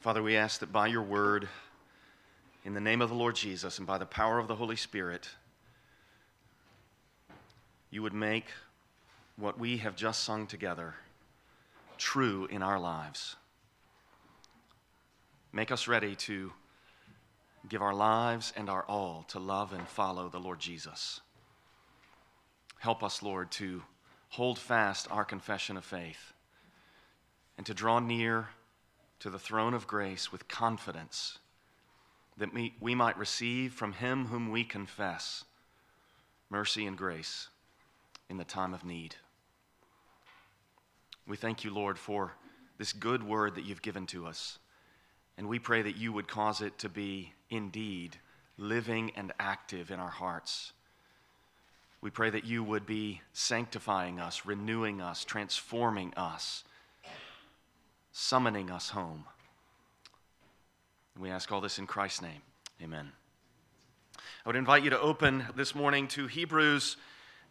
Father, we ask that by your word, in the name of the Lord Jesus, and by the power of the Holy Spirit, you would make what we have just sung together true in our lives. Make us ready to give our lives and our all to love and follow the Lord Jesus. Help us, Lord, to hold fast our confession of faith and to draw near to the throne of grace with confidence that we, might receive from him whom we confess mercy and grace in the time of need. We thank you, Lord, for this good word that you've given to us. And we pray that you would cause it to be indeed living and active in our hearts. We pray that you would be sanctifying us, renewing us, transforming us, summoning us home. We ask all this in Christ's name. Amen. I would invite you to open this morning to Hebrews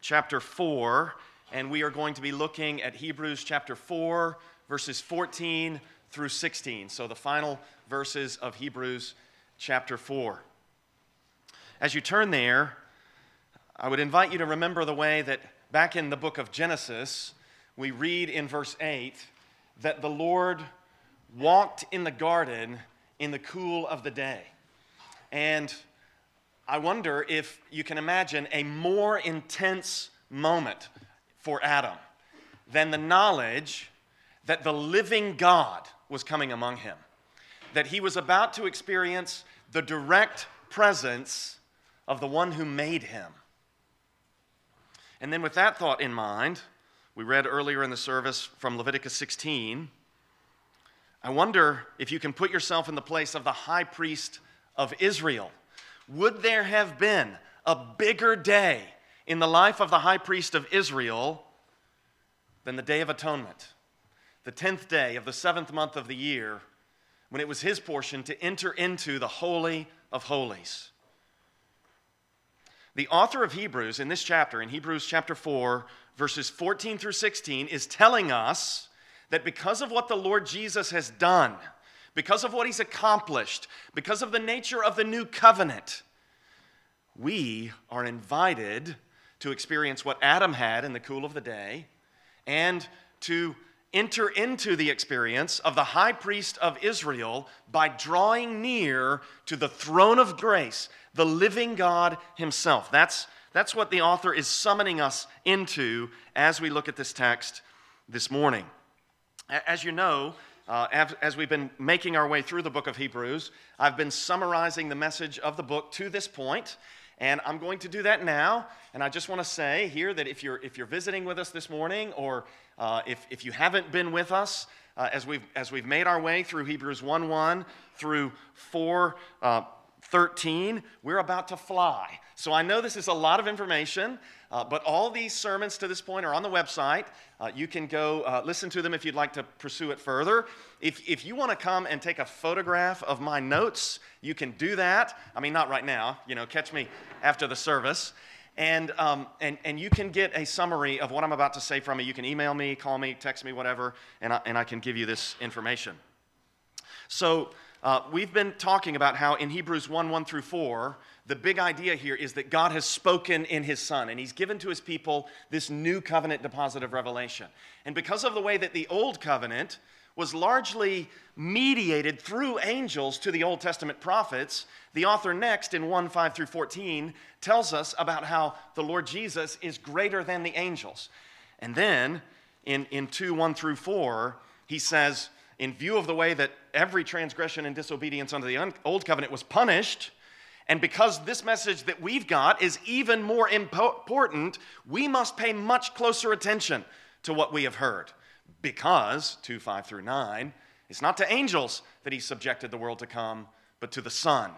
chapter 4, and we are going to be looking at Hebrews chapter 4, verses 14 through 16. So the final verses of Hebrews chapter 4. As you turn there, I would invite you to remember the way that back in the book of Genesis, we read in verse 8 that the Lord walked in the garden in the cool of the day. And I wonder if you can imagine a more intense moment for Adam than the knowledge that the living God was coming among him, that he was about to experience the direct presence of the one who made him. And then, with that thought in mind, we read earlier in the service from Leviticus 16. I wonder if you can put yourself in the place of the high priest of Israel. Would there have been a bigger day in the life of the high priest of Israel than the Day of Atonement, the 10th day of the seventh month of the year, when it was his portion to enter into the Holy of Holies? The author of Hebrews in this chapter, in Hebrews chapter 4, verses 14 through 16, is telling us that because of what the Lord Jesus has done, because of what he's accomplished, because of the nature of the new covenant, we are invited to experience what Adam had in the cool of the day and to enter into the experience of the high priest of Israel by drawing near to the throne of grace, the living God himself. That's, that's what the author is summoning us into as we look at this text this morning. As you know, uh, as, as we've been making our way through the book of Hebrews, I've been summarizing the message of the book to this point, and I'm going to do that now. And I just want to say here that if you're, if you're visiting with us this morning, or uh, if, if you haven't been with us uh, as, we've, as we've made our way through Hebrews 1 1 through 4 uh, 13, we're about to fly. So I know this is a lot of information, uh, but all these sermons to this point are on the website. Uh, you can go uh, listen to them if you'd like to pursue it further. If, if you want to come and take a photograph of my notes, you can do that. I mean, not right now, you know, catch me after the service. And, um, and, and you can get a summary of what I'm about to say from me. You can email me, call me, text me, whatever, and I, and I can give you this information. So, uh, we've been talking about how in Hebrews 1 1 through 4, the big idea here is that God has spoken in his Son, and he's given to his people this new covenant deposit of revelation. And because of the way that the old covenant was largely mediated through angels to the Old Testament prophets, the author next in 1 5 through 14 tells us about how the Lord Jesus is greater than the angels. And then in, in 2 1 through 4, he says, in view of the way that every transgression and disobedience under the old covenant was punished, and because this message that we've got is even more important, we must pay much closer attention to what we have heard. Because, 2 5 through 9, it's not to angels that he subjected the world to come, but to the Son.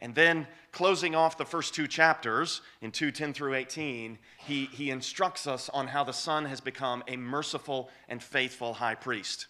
And then, closing off the first two chapters in 2 10 through 18, he, he instructs us on how the Son has become a merciful and faithful high priest.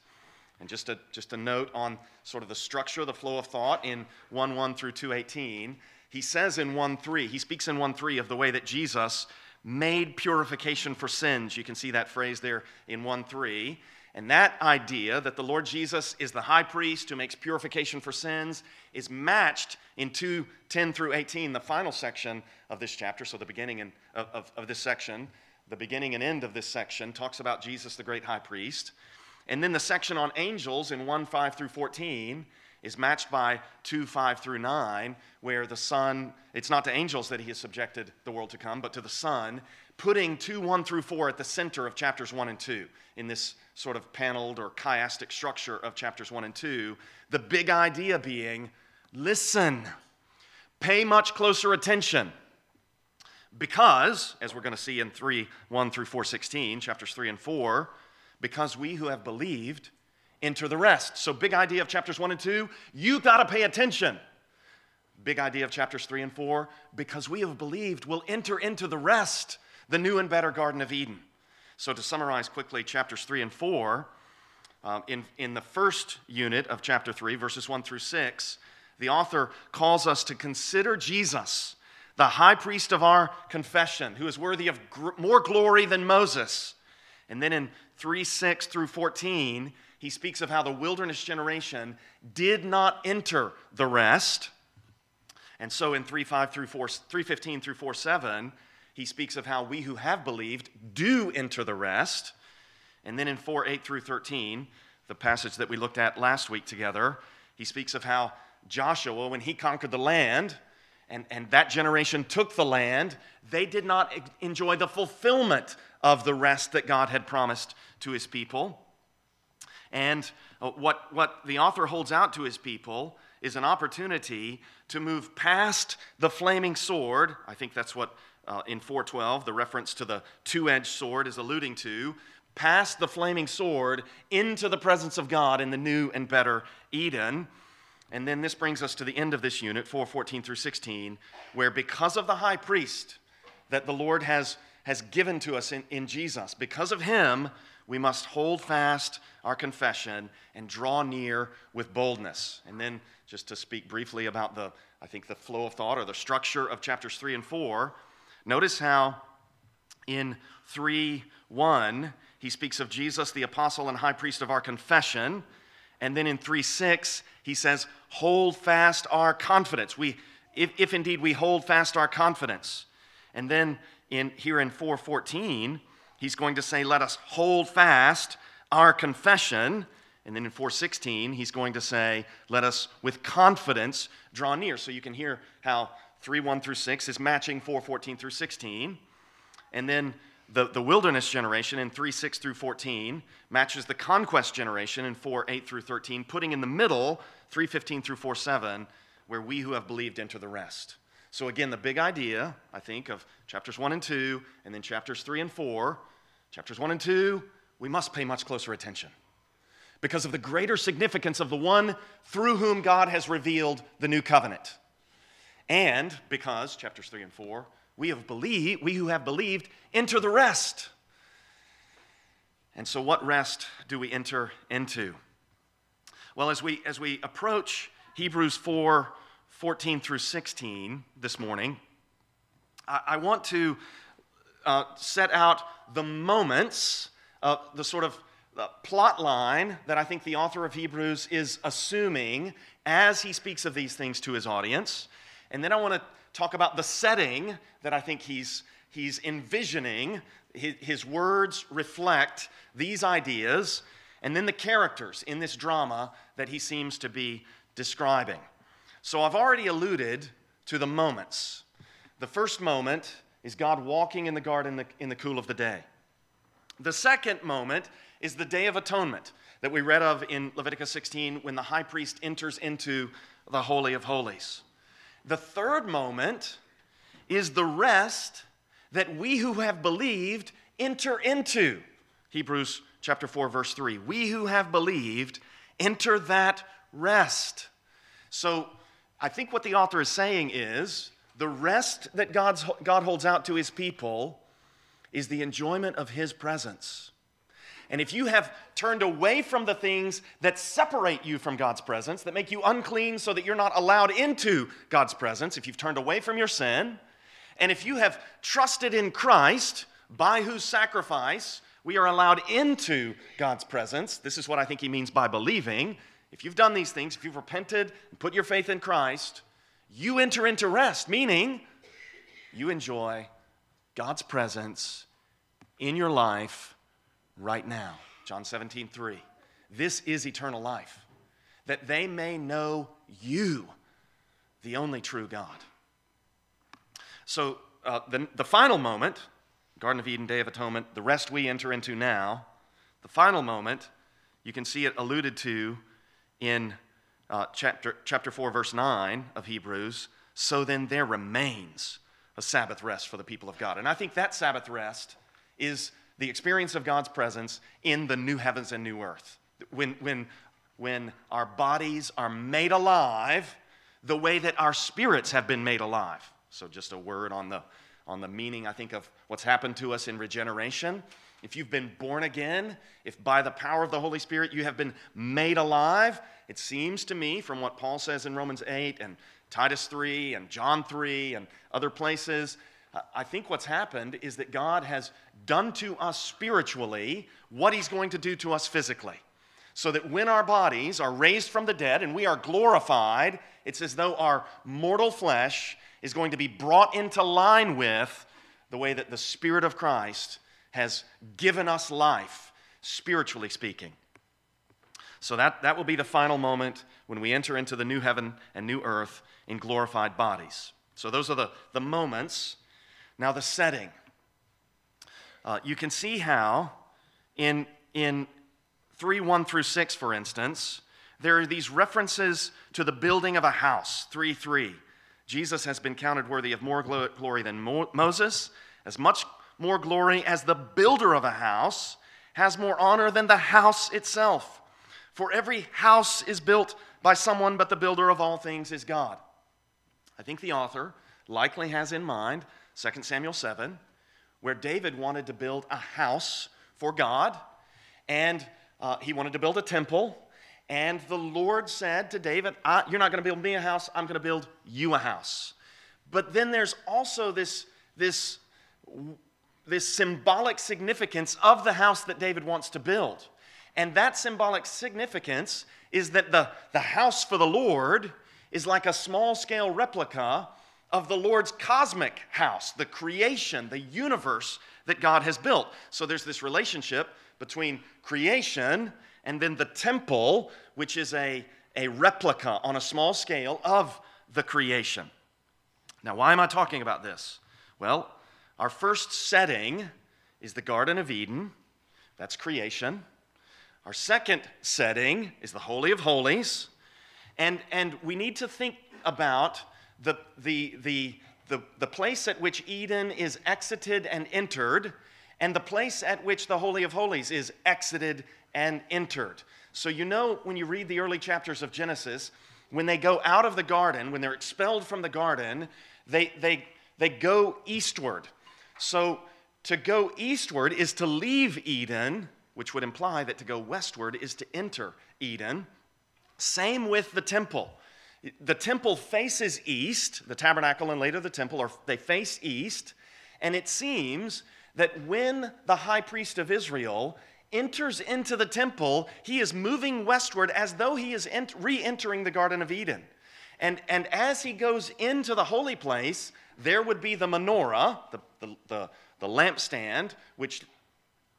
And just a, just a note on sort of the structure, the flow of thought in 1 1 through 218. He says in 1 3, he speaks in 1 3 of the way that Jesus made purification for sins. You can see that phrase there in 1 3. And that idea that the Lord Jesus is the high priest who makes purification for sins is matched in 2 10 through 18, the final section of this chapter. So, the beginning and, of, of, of this section, the beginning and end of this section talks about Jesus, the great high priest. And then the section on angels in 1 5 through 14 is matched by 2 5 through 9, where the Son, it's not to angels that he has subjected the world to come, but to the Son, putting 2 1 through 4 at the center of chapters 1 and 2 in this sort of paneled or chiastic structure of chapters 1 and 2. The big idea being listen, pay much closer attention. Because, as we're going to see in 3 1 through 416, chapters 3 and 4, because we who have believed enter the rest. So, big idea of chapters 1 and 2, you got to pay attention. Big idea of chapters 3 and 4, because we have believed, we'll enter into the rest, the new and better Garden of Eden. So, to summarize quickly, chapters 3 and 4, um, in, in the first unit of chapter 3, verses 1 through 6, the author calls us to consider Jesus, the high priest of our confession, who is worthy of gr- more glory than Moses. And then in 3 6 through 14, he speaks of how the wilderness generation did not enter the rest. And so in 3 5 through 4, 315 through 4 7, he speaks of how we who have believed do enter the rest. And then in 4 8 through 13, the passage that we looked at last week together, he speaks of how Joshua, when he conquered the land, and, and that generation took the land, they did not enjoy the fulfillment of the rest that God had promised to his people. And uh, what, what the author holds out to his people is an opportunity to move past the flaming sword. I think that's what uh, in 412, the reference to the two edged sword is alluding to, past the flaming sword into the presence of God in the new and better Eden. And then this brings us to the end of this unit, 414 through 16, where because of the high priest that the Lord has, has given to us in, in Jesus, because of him, we must hold fast our confession and draw near with boldness. And then, just to speak briefly about the, I think, the flow of thought or the structure of chapters 3 and 4, Notice how in 3 1, he speaks of Jesus, the apostle and high priest of our confession. And then in 3 6, he says, Hold fast our confidence. We, if, if indeed we hold fast our confidence. And then in, here in 414, he's going to say, Let us hold fast our confession. And then in 416, he's going to say, Let us with confidence draw near. So you can hear how 3 1 through 6 is matching 4 14 through 16. And then the, the wilderness generation in 3 6 through 14 matches the conquest generation in 4 8 through 13, putting in the middle 3 15 through 4 7, where we who have believed enter the rest. So, again, the big idea, I think, of chapters 1 and 2, and then chapters 3 and 4. Chapters 1 and 2, we must pay much closer attention because of the greater significance of the one through whom God has revealed the new covenant. And because, chapters 3 and 4, we have believed, we who have believed, enter the rest. And so, what rest do we enter into? Well, as we, as we approach Hebrews 4 14 through 16 this morning, I, I want to uh, set out the moments, uh, the sort of the plot line that I think the author of Hebrews is assuming as he speaks of these things to his audience. And then I want to talk about the setting that I think he's, he's envisioning. His, his words reflect these ideas, and then the characters in this drama that he seems to be describing. So I've already alluded to the moments. The first moment is God walking in the garden in the, cool of the day. The second moment is the Day of Atonement that we read of in Leviticus 16 when the high priest enters into the Holy of Holies. The third moment is the rest that we who have believed enter into. Hebrews chapter 4 verse 3. We who have believed enter that rest. So, I think what the author is saying is the rest that God's, God holds out to his people is the enjoyment of his presence. And if you have turned away from the things that separate you from God's presence, that make you unclean so that you're not allowed into God's presence, if you've turned away from your sin, and if you have trusted in Christ, by whose sacrifice We are allowed into God's presence. This is what I think he means by believing. If you've done these things, if you've repented and put your faith in Christ, you enter into rest, meaning you enjoy God's presence in your life right now. John 17, 3. This is eternal life, that they may know you, the only true God. So, uh, the, the final moment, Garden of Eden, Day of Atonement, the rest we enter into now, the final moment, you can see it alluded to in uh, chapter, chapter 4, verse 9 of Hebrews. So then there remains a Sabbath rest for the people of God. And I think that Sabbath rest is the experience of God's presence in the new heavens and new earth. When, when, when our bodies are made alive the way that our spirits have been made alive. So, just a word on the, on the meaning, I think, of what's happened to us in regeneration. If you've been born again, if by the power of the Holy Spirit you have been made alive, it seems to me from what Paul says in Romans 8 and Titus 3 and John 3 and other places, uh, I think what's happened is that God has done to us spiritually what he's going to do to us physically. So that when our bodies are raised from the dead and we are glorified, it's as though our mortal flesh is going to be brought into line with the way that the Spirit of Christ has given us life, spiritually speaking. So that, that will be the final moment when we enter into the new heaven and new earth in glorified bodies. So those are the, the moments. Now, the setting. Uh, you can see how in, in 3 1 through 6, for instance, there are these references to the building of a house. 3 3. Jesus has been counted worthy of more glory than Moses, as much more glory as the builder of a house has more honor than the house itself. For every house is built by someone, but the builder of all things is God. I think the author likely has in mind 2 Samuel 7, where David wanted to build a house for God, and uh, he wanted to build a temple. And the Lord said to David, You're not going to build me a house, I'm going to build you a house. But then there's also this, this this symbolic significance of the house that David wants to build. And that symbolic significance is that the, the house for the Lord is like a small scale replica of the Lord's cosmic house, the creation, the universe that God has built. So there's this relationship between creation and then the temple, which is a, a replica on a small scale of the creation. Now, why am I talking about this? Well, our first setting is the Garden of Eden, that's creation. Our second setting is the Holy of Holies. And, and we need to think about the, the, the, the, the place at which Eden is exited and entered, and the place at which the Holy of Holies is exited and entered. So, you know, when you read the early chapters of Genesis, when they go out of the garden, when they're expelled from the garden, they, they, they go eastward. So to go eastward is to leave Eden, which would imply that to go westward is to enter Eden. Same with the temple. The temple faces east, the tabernacle and later the temple, are, they face east. And it seems that when the high priest of Israel enters into the temple, he is moving westward as though he is re entering the Garden of Eden. And, and as he goes into the holy place, there would be the menorah, the, the, the, the lampstand, which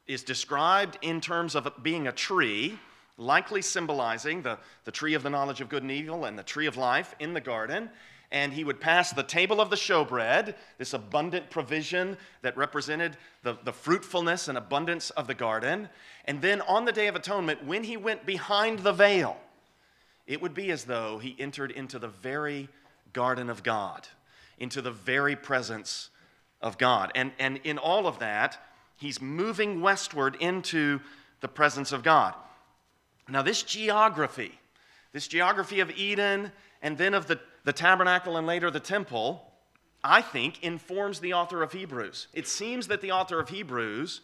is described in terms of being a tree, likely symbolizing the, the tree of the knowledge of good and evil and the tree of life in the garden. And he would pass the table of the showbread, this abundant provision that represented the, the fruitfulness and abundance of the garden. And then on the Day of Atonement, when he went behind the veil, it would be as though he entered into the very garden of God into the very presence of God. And, and in all of that, he's moving westward into the presence of God. Now, this geography, this geography of Eden and then of the, the tabernacle and later the temple, I think informs the author of Hebrews. It seems that the author of Hebrews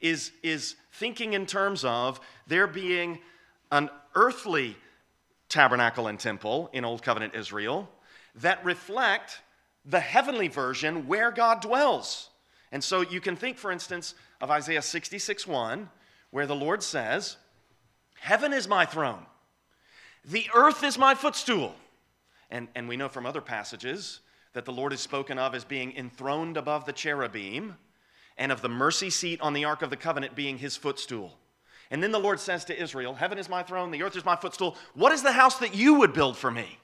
is, is thinking in terms of there being an earthly tabernacle and temple in Old Covenant Israel that reflect the heavenly version where God dwells. And so you can think, for instance, of Isaiah 66 1, where the Lord says, Heaven is my throne, the earth is my footstool. And, and we know from other passages that the Lord is spoken of as being enthroned above the cherubim, and of the mercy seat on the Ark of the Covenant being his footstool. And then the Lord says to Israel, Heaven is my throne, the earth is my footstool. What is the house that you would build for me?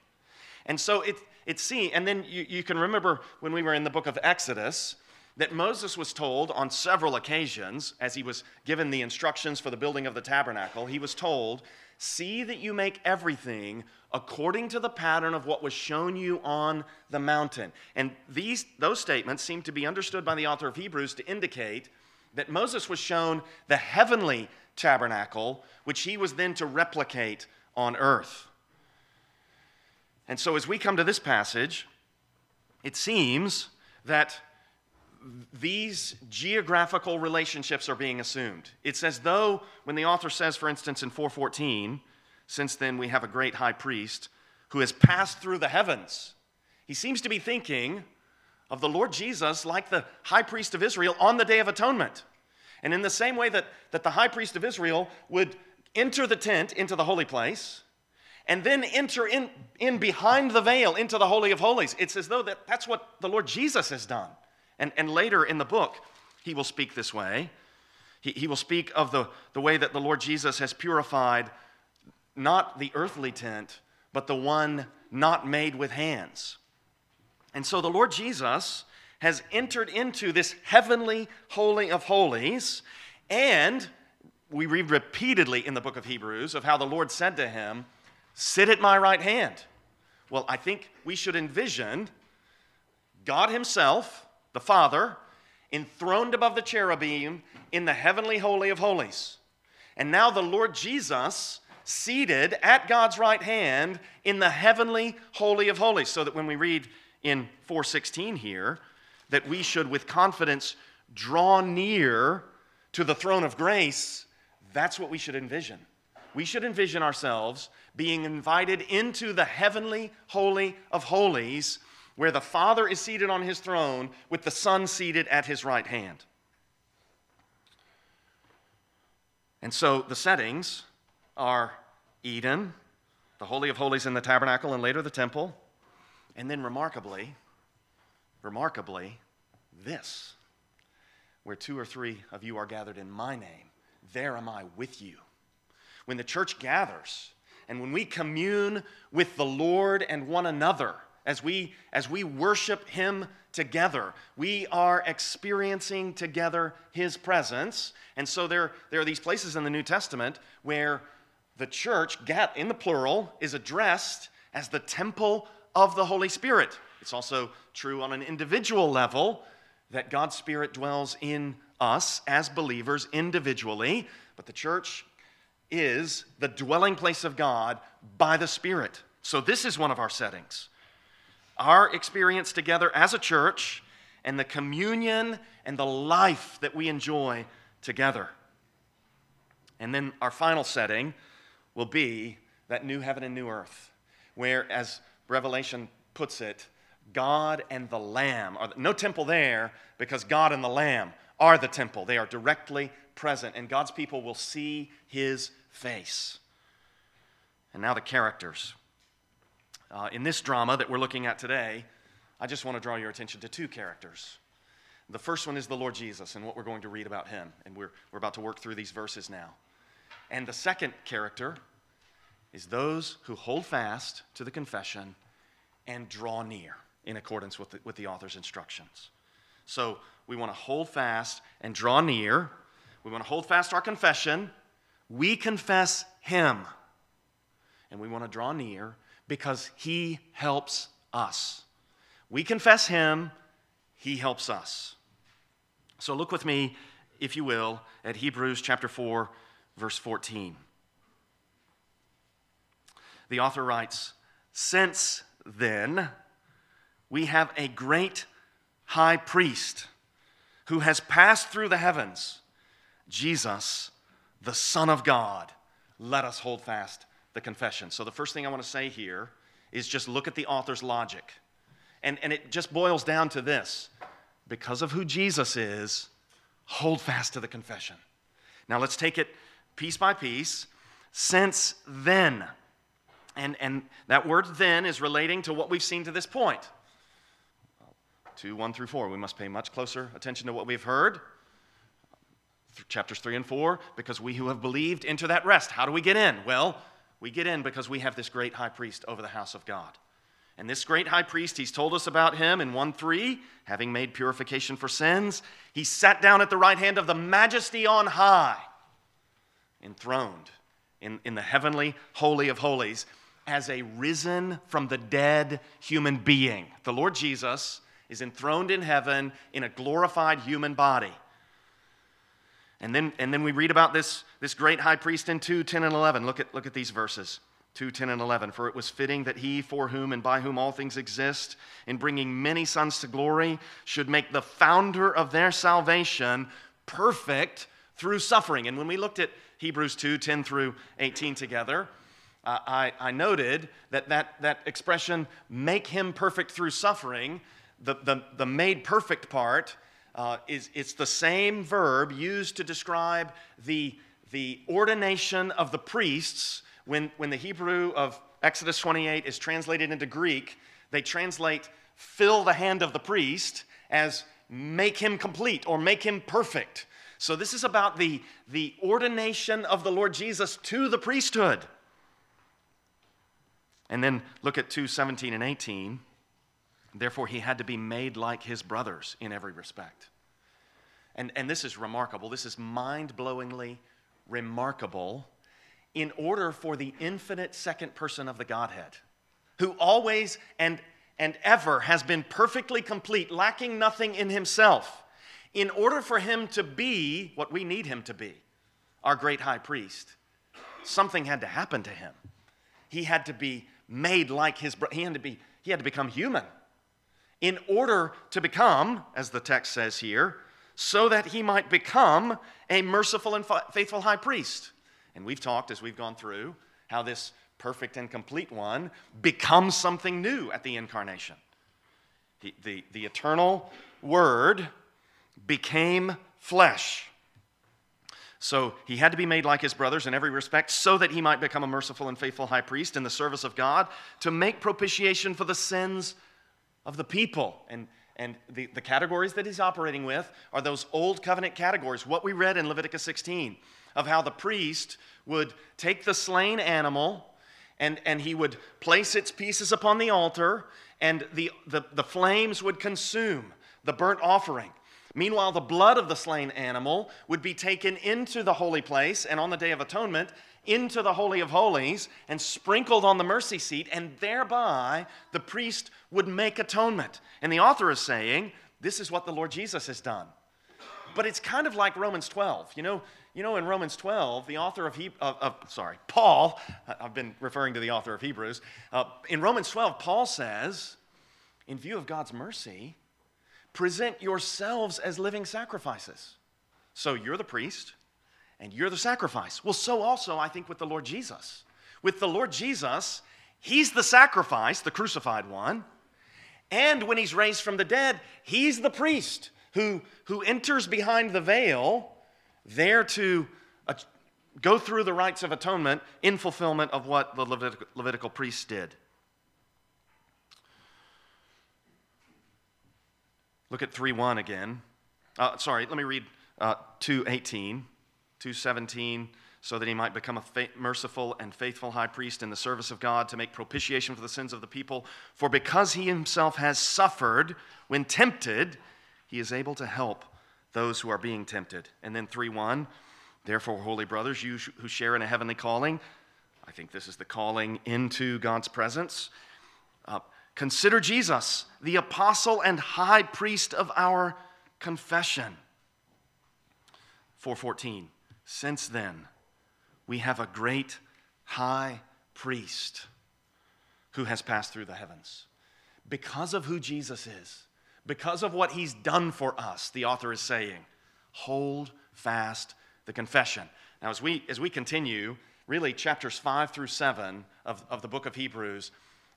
And so it, it's and then you, you can remember when we were in the book of Exodus that Moses was told on several occasions, as he was given the instructions for the building of the tabernacle, he was told, See that you make everything according to the pattern of what was shown you on the mountain. And these, those statements seem to be understood by the author of Hebrews to indicate that Moses was shown the heavenly tabernacle, which he was then to replicate on earth. And so, as we come to this passage, it seems that these geographical relationships are being assumed. It's as though when the author says, for instance, in 414, since then we have a great high priest who has passed through the heavens, he seems to be thinking of the Lord Jesus like the high priest of Israel on the Day of Atonement. And in the same way that, that the high priest of Israel would enter the tent into the holy place, and then enter in, in behind the veil into the Holy of Holies. It's as though that, that's what the Lord Jesus has done. And, and later in the book, he will speak this way. He, he will speak of the, the way that the Lord Jesus has purified not the earthly tent, but the one not made with hands. And so the Lord Jesus has entered into this heavenly holy of holies, and we read repeatedly in the book of Hebrews of how the Lord said to him, Sit at my right hand. Well, I think we should envision God Himself the Father, enthroned above the cherubim in the heavenly holy of holies. And now the Lord Jesus seated at God's right hand in the heavenly holy of holies. So that when we read in 416 here, that we should with confidence draw near to the throne of grace, that's what we should envision. We should envision ourselves being invited into the heavenly holy of holies where the Father is seated on his throne with the Son seated at his right hand. And so the settings are Eden, the Holy of Holies in the tabernacle, and later the temple. And then remarkably, remarkably, this, where two or three of you are gathered in my name, there am I with you. When the church gathers and when we commune with the Lord and one another, as we as we worship him together we are experiencing together his presence. And so there there are these places in the new testament where the church in the plural is addressed as the temple of the holy spirit. It's also true on an individual level that god's spirit dwells in us as believers individually but the church is the dwelling place of god by the spirit so this is one of our settings our experience together as a church and the communion and the life that we enjoy together. And then our final setting will be that new heaven and new earth, where, as Revelation puts it, God and the Lamb are no temple there because God and the Lamb are the temple. They are directly present, and God's people will see his face. And now the characters. Uh, in this drama that we're looking at today, I just want to draw your attention to two characters. The first one is the Lord Jesus and what we're going to read about him. And we're, we're about to work through these verses now. And the second character is those who hold fast to the confession and draw near in accordance with the, with the author's instructions. So we want to hold fast and draw near. We want to hold fast our confession. We confess him. And we want to draw near because he helps us. We confess him, he helps us. So look with me, if you will, at Hebrews chapter 4, verse 14. The author writes, Since then, we have a great high priest who has passed through the heavens, Jesus, the Son of God. Let us hold fast the confession. So, the first thing I want to say here is just look at the author's logic. And, and it just boils down to this because of who Jesus is, hold fast to the confession. Now let's take it piece by piece. Since then, and, and that word then is relating to what we've seen to this point. 2, 1 through 4. We must pay much closer attention to what we've heard. Chapters 3 and 4, because we who have believed enter that rest. How do we get in? Well, we get in because we have this great high priest over the house of God. And this great high priest, he's told us about him in 1 3, having made purification for sins. He sat down at the right hand of the majesty on high, enthroned in, in the heavenly holy of holies as a risen from the dead human being. The Lord Jesus is enthroned in heaven in a glorified human body. And then, and then we read about this, this great high priest in 2 10 and 11. Look at, look at these verses 2 10 and 11. For it was fitting that he, for whom and by whom all things exist, in bringing many sons to glory, should make the founder of their salvation perfect through suffering. And when we looked at Hebrews 2 10 through 18 together, uh, I, I noted that, that that expression, make him perfect through suffering, the, the, the made perfect part uh, is it's the same verb used to describe the, the ordination of the priests when, when the Hebrew of Exodus 28 is translated into Greek, they translate fill the hand of the priest as make him complete or make him perfect. So this is about the, the ordination of the Lord Jesus to the priesthood. And then look at 2 17 and 18. Therefore, he had to be made like his brothers in every respect. And, and this is remarkable. This is mind blowingly remarkable in order for the infinite second person of the Godhead, who always and, and ever has been perfectly complete, lacking nothing in himself, in order for him to be what we need him to be, our great high priest, something had to happen to him. He had to be made like his brother. He had to be, he had to become human in order to become, as the text says here, so that he might become a merciful and faithful high priest. And we've talked as we've gone through how this perfect and complete one becomes something new at the incarnation. The, the, the eternal Word became flesh. So he had to be made like his brothers in every respect so that he might become a merciful and faithful high priest in the service of God to make propitiation for the sins of the people. And, and the, the categories that he's operating with are those old covenant categories, what we read in Leviticus 16, of how the priest would take the slain animal and, and he would place its pieces upon the altar, and the, the, the flames would consume the burnt offering. Meanwhile, the blood of the slain animal would be taken into the holy place, and on the Day of Atonement, into the Holy of Holies and sprinkled on the mercy seat, and thereby the priest would make atonement. And the author is saying, This is what the Lord Jesus has done. But it's kind of like Romans 12. You know, you know in Romans 12, the author of, he- of, of sorry, Paul, I've been referring to the author of Hebrews. Uh, in Romans 12, Paul says, in view of God's mercy, present yourselves as living sacrifices. So you're the priest, and you're the sacrifice. Well, so also, I think, with the Lord Jesus. With the Lord Jesus, He's the sacrifice, the crucified one. And when He's raised from the dead, He's the priest who, who enters behind the veil there to uh, go through the rites of atonement in fulfillment of what the Levitical, Levitical priests did. Look at 3 1 again. Uh, sorry, let me read uh, 218. 217 so that he might become a fa- merciful and faithful high priest in the service of God to make propitiation for the sins of the people. For because he himself has suffered when tempted, he is able to help those who are being tempted. And then 3 1, therefore, holy brothers, you who share in a heavenly calling, I think this is the calling into God's presence. Uh, consider Jesus, the apostle and high priest of our confession. 414 since then, we have a great high priest who has passed through the heavens. Because of who Jesus is, because of what he's done for us, the author is saying, hold fast the confession. Now, as we, as we continue, really chapters 5 through 7 of, of the book of Hebrews,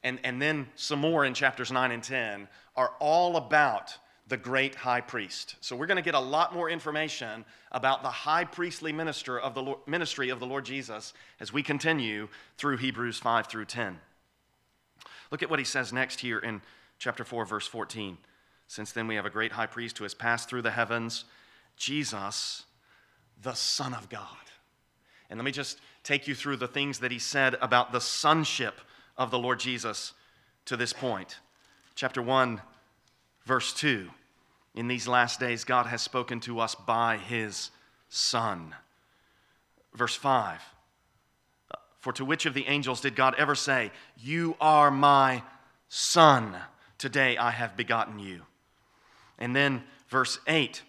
and, and then some more in chapters 9 and 10, are all about the great high priest. So we're going to get a lot more information about the high priestly minister of the Lord, ministry of the Lord Jesus as we continue through Hebrews 5 through 10. Look at what he says next here in chapter 4 verse 14. Since then we have a great high priest who has passed through the heavens, Jesus, the Son of God. And let me just take you through the things that he said about the sonship of the Lord Jesus to this point. Chapter 1 verse 2. In these last days, God has spoken to us by his Son. Verse 5 For to which of the angels did God ever say, You are my Son, today I have begotten you? And then verse 8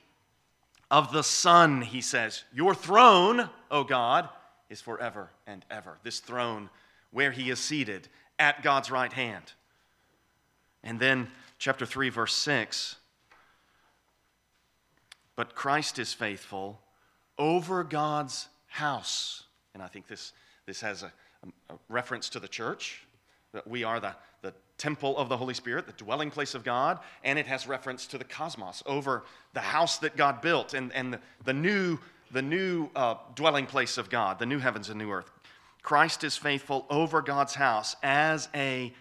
Of the Son, he says, Your throne, O God, is forever and ever. This throne where he is seated at God's right hand. And then chapter 3, verse 6 but Christ is faithful over God's house. And I think this, this has a, a reference to the church, that we are the, the temple of the Holy Spirit, the dwelling place of God, and it has reference to the cosmos, over the house that God built and, and the, the new, the new uh, dwelling place of God, the new heavens and new earth. Christ is faithful over God's house as a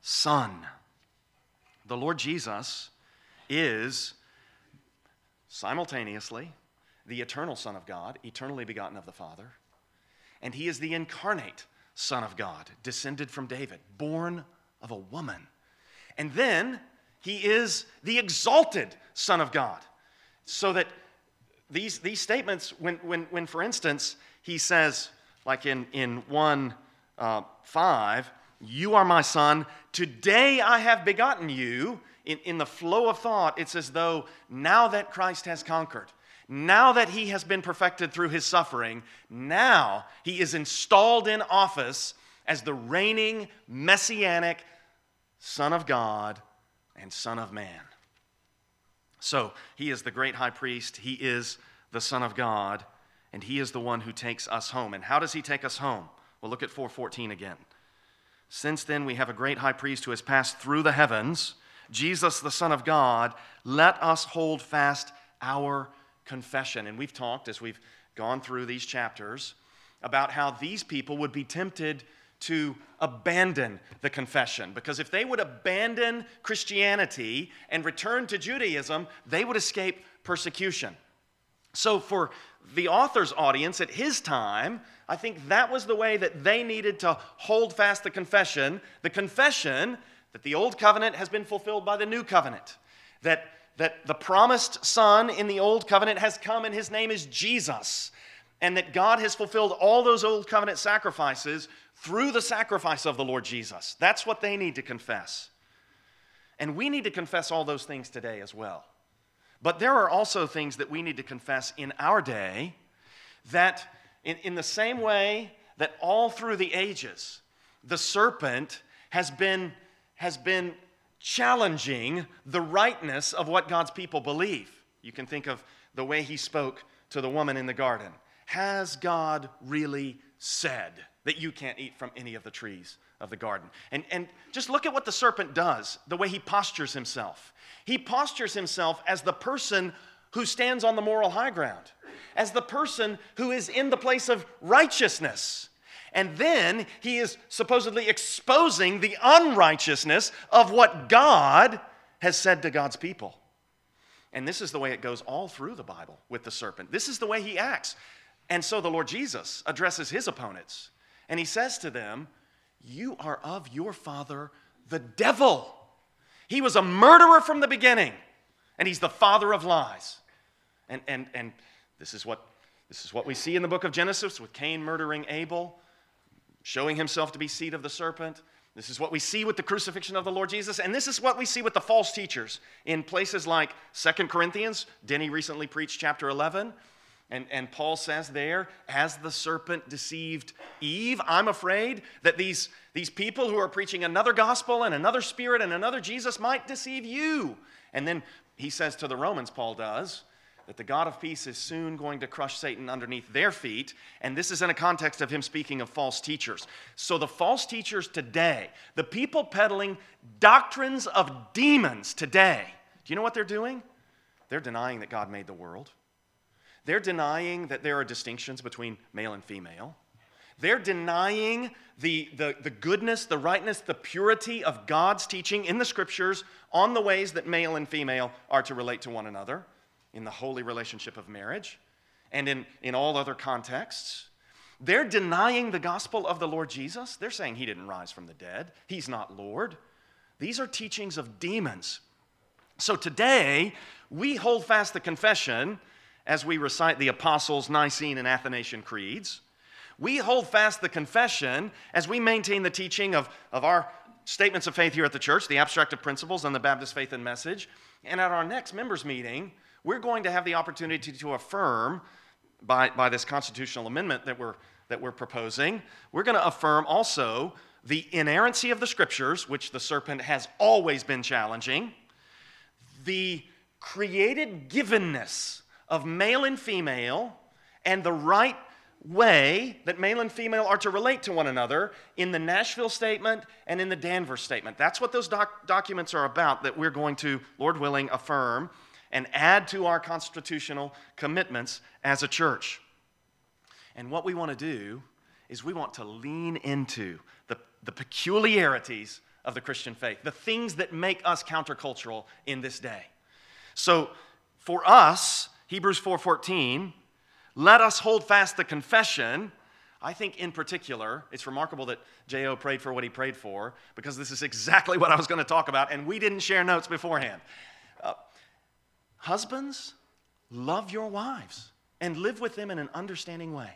son. The Lord Jesus is simultaneously the eternal Son of God, eternally begotten of the Father, and he is the incarnate Son of God, descended from David, born of a woman. And then he is the exalted Son of God. So that these, these statements, when, when, when for instance, he says, like in, in 1 uh, 5, You are my son, today I have begotten you. In, in the flow of thought, it's as though now that Christ has conquered, now that he has been perfected through his suffering, now he is installed in office as the reigning messianic Son of God and Son of Man. So he is the great high priest, he is the Son of God, and he is the one who takes us home. And how does he take us home? Well, look at 414 again. Since then, we have a great high priest who has passed through the heavens Jesus, the Son of God, let us hold fast our confession. And we've talked as we've gone through these chapters about how these people would be tempted to abandon the confession. Because if they would abandon Christianity and return to Judaism, they would escape persecution. So, for the author's audience at his time, I think that was the way that they needed to hold fast the confession. The confession that the old covenant has been fulfilled by the new covenant, that, that the promised Son in the old covenant has come and his name is Jesus, and that God has fulfilled all those old covenant sacrifices through the sacrifice of the Lord Jesus. That's what they need to confess. And we need to confess all those things today as well. But there are also things that we need to confess in our day that, in, in the same way that all through the ages, the serpent has been has been challenging the rightness of what God's people believe. You can think of the way he spoke to the woman in the garden. Has God really said that you can't eat from any of the trees of the garden? And, and just look at what the serpent does, the way he postures himself. He postures himself as the person who stands on the moral high ground, as the person who is in the place of righteousness. And then he is supposedly exposing the unrighteousness of what God has said to God's people. And this is the way it goes all through the Bible with the serpent. This is the way he acts. And so the Lord Jesus addresses his opponents and he says to them, You are of your father, the devil. He was a murderer from the beginning, and he's the father of lies. And, and, and this, is what, this is what we see in the book of Genesis with Cain murdering Abel showing himself to be seed of the serpent. This is what we see with the crucifixion of the Lord Jesus, and this is what we see with the false teachers in places like Second Corinthians. Denny recently preached chapter 11, and, and Paul says there, as the serpent deceived Eve, I'm afraid that these, these people who are preaching another gospel and another spirit and another Jesus might deceive you. And then he says to the Romans, Paul does, that the God of peace is soon going to crush Satan underneath their feet. And this is in a context of him speaking of false teachers. So, the false teachers today, the people peddling doctrines of demons today, Do you know what they're doing? They're denying that God made the world. They're denying that there are distinctions between male and female. They're denying the, the, the goodness, the rightness, the purity of God's teaching in the scriptures on the ways that male and female are to relate to one another in the holy relationship of marriage and in, in all other contexts. They're denying the gospel of the Lord Jesus. They're saying he didn't rise from the dead, he's not Lord. These are teachings of demons. So today, we hold fast the confession as we recite the Apostles' Nicene and Athanasian creeds. We hold fast the confession as we maintain the teaching of, of our statements of faith here at the church, the Abstract of Principles and the Baptist faith and message. And at our next members' meeting, we're going to have the opportunity to affirm by, by this constitutional amendment that we're, that we're proposing, we're going to affirm also the inerrancy of the scriptures, which the serpent has always been challenging, the created givenness of male and female, and the right way that male and female are to relate to one another in the Nashville statement and in the Danvers statement. That's what those doc- documents are about that we're going to, Lord willing, affirm and add to our constitutional commitments as a church. And what we want to do is we want to lean into the, the peculiarities of the Christian faith, the things that make us countercultural in this day. So for us, Hebrews 4:14 let us hold fast the confession. I think, in particular, it's remarkable that J.O. prayed for what he prayed for because this is exactly what I was going to talk about, and we didn't share notes beforehand. Uh, husbands, love your wives and live with them in an understanding way.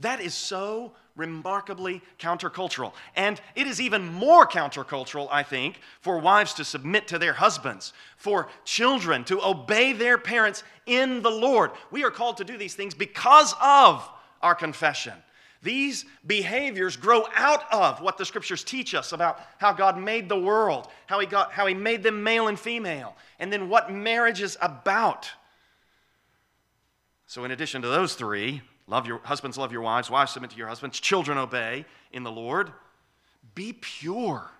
That is so remarkably countercultural. And it is even more countercultural, I think, for wives to submit to their husbands, for children to obey their parents in the Lord. We are called to do these things because of our confession. These behaviors grow out of what the scriptures teach us about how God made the world, how he, got, how he made them male and female, and then what marriage is about. So, in addition to those three, Love your husbands, love your wives. Wives, submit to your husbands. Children, obey in the Lord. Be pure.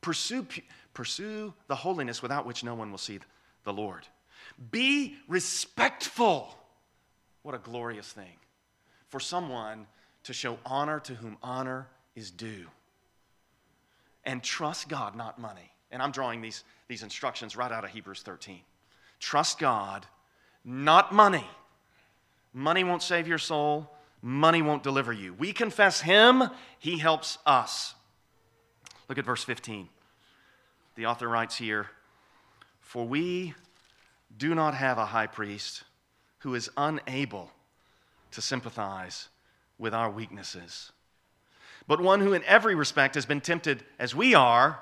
Pursue, pursue the holiness without which no one will see the Lord. Be respectful. What a glorious thing for someone to show honor to whom honor is due. And trust God, not money. And I'm drawing these, these instructions right out of Hebrews 13. Trust God, not money. Money won't save your soul. Money won't deliver you. We confess Him, He helps us. Look at verse 15. The author writes here For we do not have a high priest who is unable to sympathize with our weaknesses, but one who in every respect has been tempted as we are,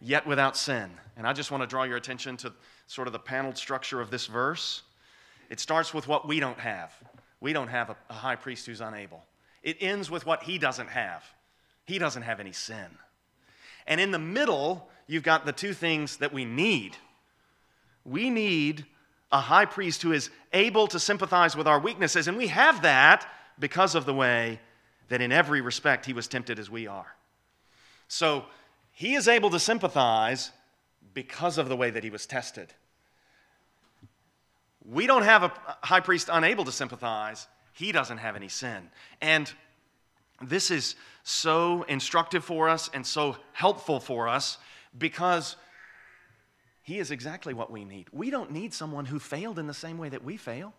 yet without sin. And I just want to draw your attention to sort of the paneled structure of this verse. It starts with what we don't have. We don't have a, a high priest who's unable. It ends with what he doesn't have. He doesn't have any sin. And in the middle, you've got the two things that we need. We need a high priest who is able to sympathize with our weaknesses, and we have that because of the way that in every respect he was tempted as we are. So he is able to sympathize because of the way that he was tested. We don't have a high priest unable to sympathize. He doesn't have any sin. And this is so instructive for us and so helpful for us because he is exactly what we need. We don't need someone who failed in the same way that we fail.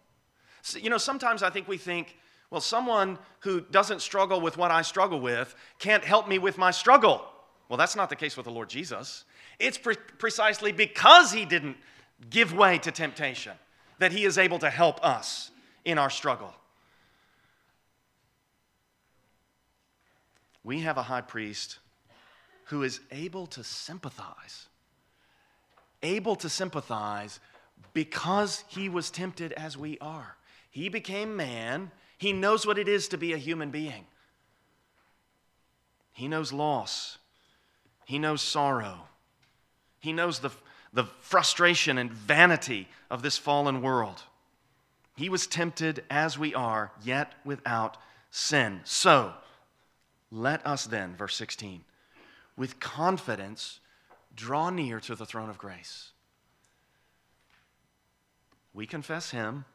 So, you know, sometimes I think we think, well, someone who doesn't struggle with what I struggle with can't help me with my struggle. Well, that's not the case with the Lord Jesus. It's pre- precisely because he didn't give way to temptation that He is able to help us in our struggle. We have a high priest who is able to sympathize, able to sympathize because he was tempted as we are. He became man, he knows what it is to be a human being. He knows loss, he knows sorrow, he knows the the frustration and vanity of this fallen world. He was tempted as we are, yet without sin. So, let us then, verse 16, with confidence draw near to the throne of grace. We confess him,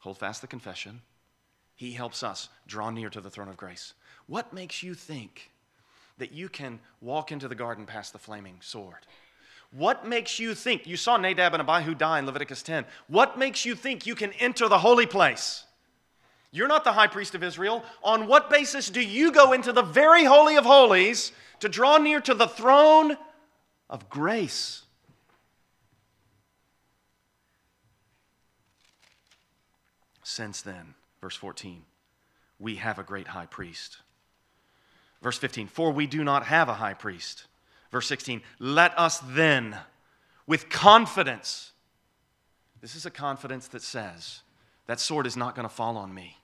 hold fast the confession. He helps us draw near to the throne of grace. What makes you think that you can walk into the garden past the flaming sword? What makes you think? You saw Nadab and Abihu die in Leviticus 10. What makes you think you can enter the holy place? You're not the high priest of Israel. On what basis do you go into the very holy of holies to draw near to the throne of grace? Since then, verse 14, we have a great high priest. Verse 15, for we do not have a high priest. Verse 16, let us then, with confidence, this is a confidence that says, that sword is not going to fall on me.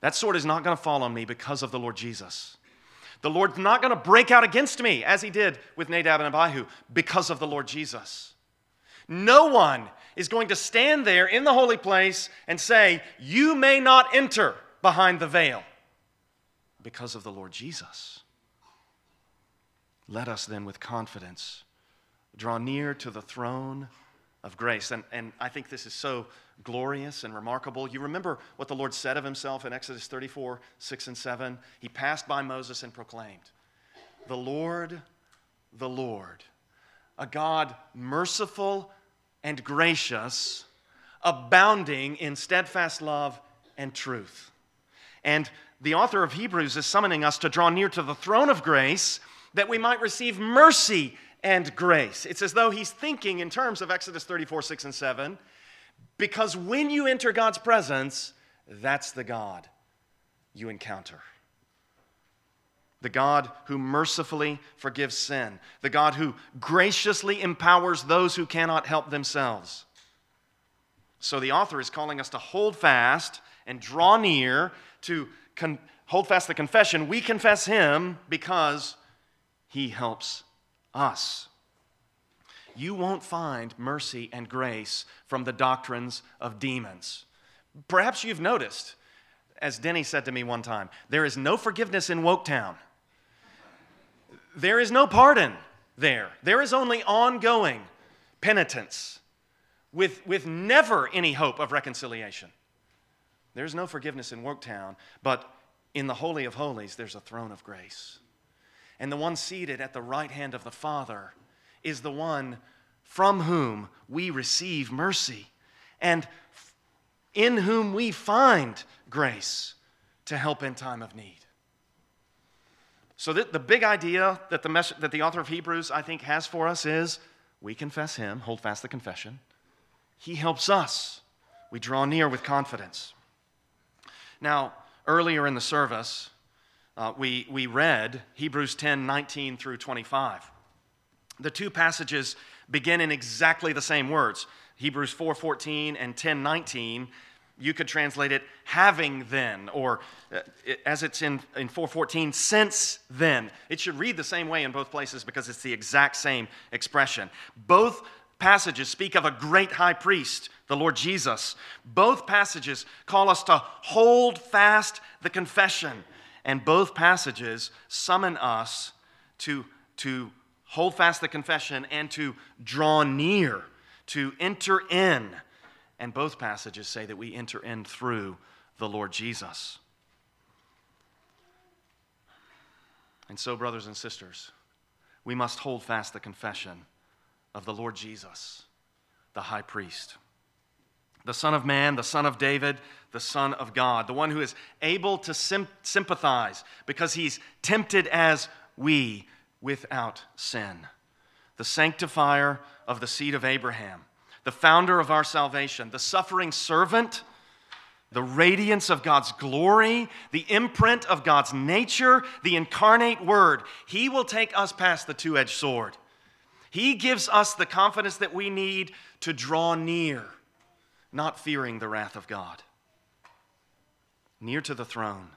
That sword is not going to fall on me because of the Lord Jesus. The Lord's not going to break out against me as he did with Nadab and Abihu because of the Lord Jesus. No one is going to stand there in the holy place and say, You may not enter behind the veil because of the Lord Jesus. Let us then, with confidence, draw near to the throne of grace. And, and I think this is so glorious and remarkable. You remember what the Lord said of himself in Exodus 34 6 and 7? He passed by Moses and proclaimed, The Lord, the Lord, a God merciful and gracious, abounding in steadfast love and truth. And the author of Hebrews is summoning us to draw near to the throne of grace that we might receive mercy and grace. It's as though he's thinking in terms of Exodus 34, 6, and 7, because when you enter God's presence, that's the God you encounter. The God who mercifully forgives sin, the God who graciously empowers those who cannot help themselves. So the author is calling us to hold fast and draw near to con- hold fast the confession. We confess him because he helps us. You won't find mercy and grace from the doctrines of demons. Perhaps you've noticed, as Denny said to me one time, there is no forgiveness in Woketown. There is no pardon there. There is only ongoing penitence with, with never any hope of reconciliation. There's no forgiveness in Woketown, but in the Holy of Holies, there's a throne of grace. And the one seated at the right hand of the Father is the one from whom we receive mercy and in whom we find grace to help in time of need. So, the, big idea that the, that the author of Hebrews, I think, has for us is we confess him, hold fast the confession. He helps us. We draw near with confidence. Now, earlier in the service, uh, we, we read Hebrews 10 19 through 25. The two passages begin in exactly the same words. Hebrews 4 14 and 10 19 you could translate it having then or uh, as it's in, in 414 since then it should read the same way in both places because it's the exact same expression both passages speak of a great high priest the lord jesus both passages call us to hold fast the confession and both passages summon us to, to hold fast the confession and to draw near, to enter in. And both passages say that we enter in through the Lord Jesus. And so, brothers and sisters, we must hold fast the confession of the Lord Jesus, the high priest the Son of Man, the Son of David, the Son of God, the one who is able to sympathize because he's tempted as we without sin, the sanctifier of the seed of Abraham, the founder of our salvation, the suffering servant, the radiance of God's glory, the imprint of God's nature, the incarnate word. He will take us past the two edged sword. He gives us the confidence that we need to draw near not fearing the wrath of God. Near to the throne,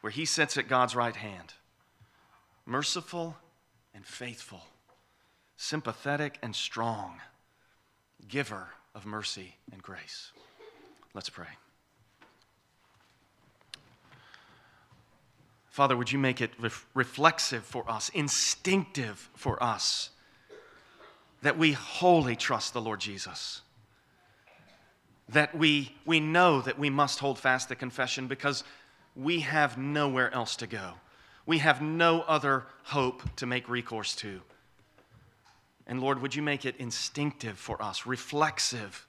where he sits at God's right hand, merciful and faithful, sympathetic and strong, giver of mercy and grace. Let's pray. Father, would you make it ref- reflexive for us, instinctive for us, that we wholly trust the Lord Jesus? That we, we know that we must hold fast the confession because we have nowhere else to go. We have no other hope to make recourse to. And Lord, would you make it instinctive for us, reflexive,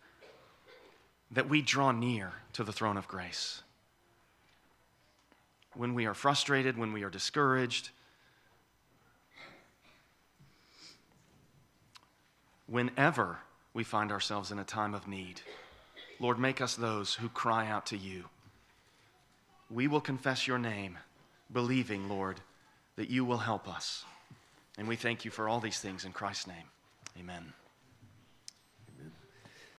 that we draw near to the throne of grace? When we are frustrated, when we are discouraged, whenever we find ourselves in a time of need. Lord, make us those who cry out to you. We will confess your name, believing, Lord, that you will help us. And we thank you for all these things in Christ's name. Amen.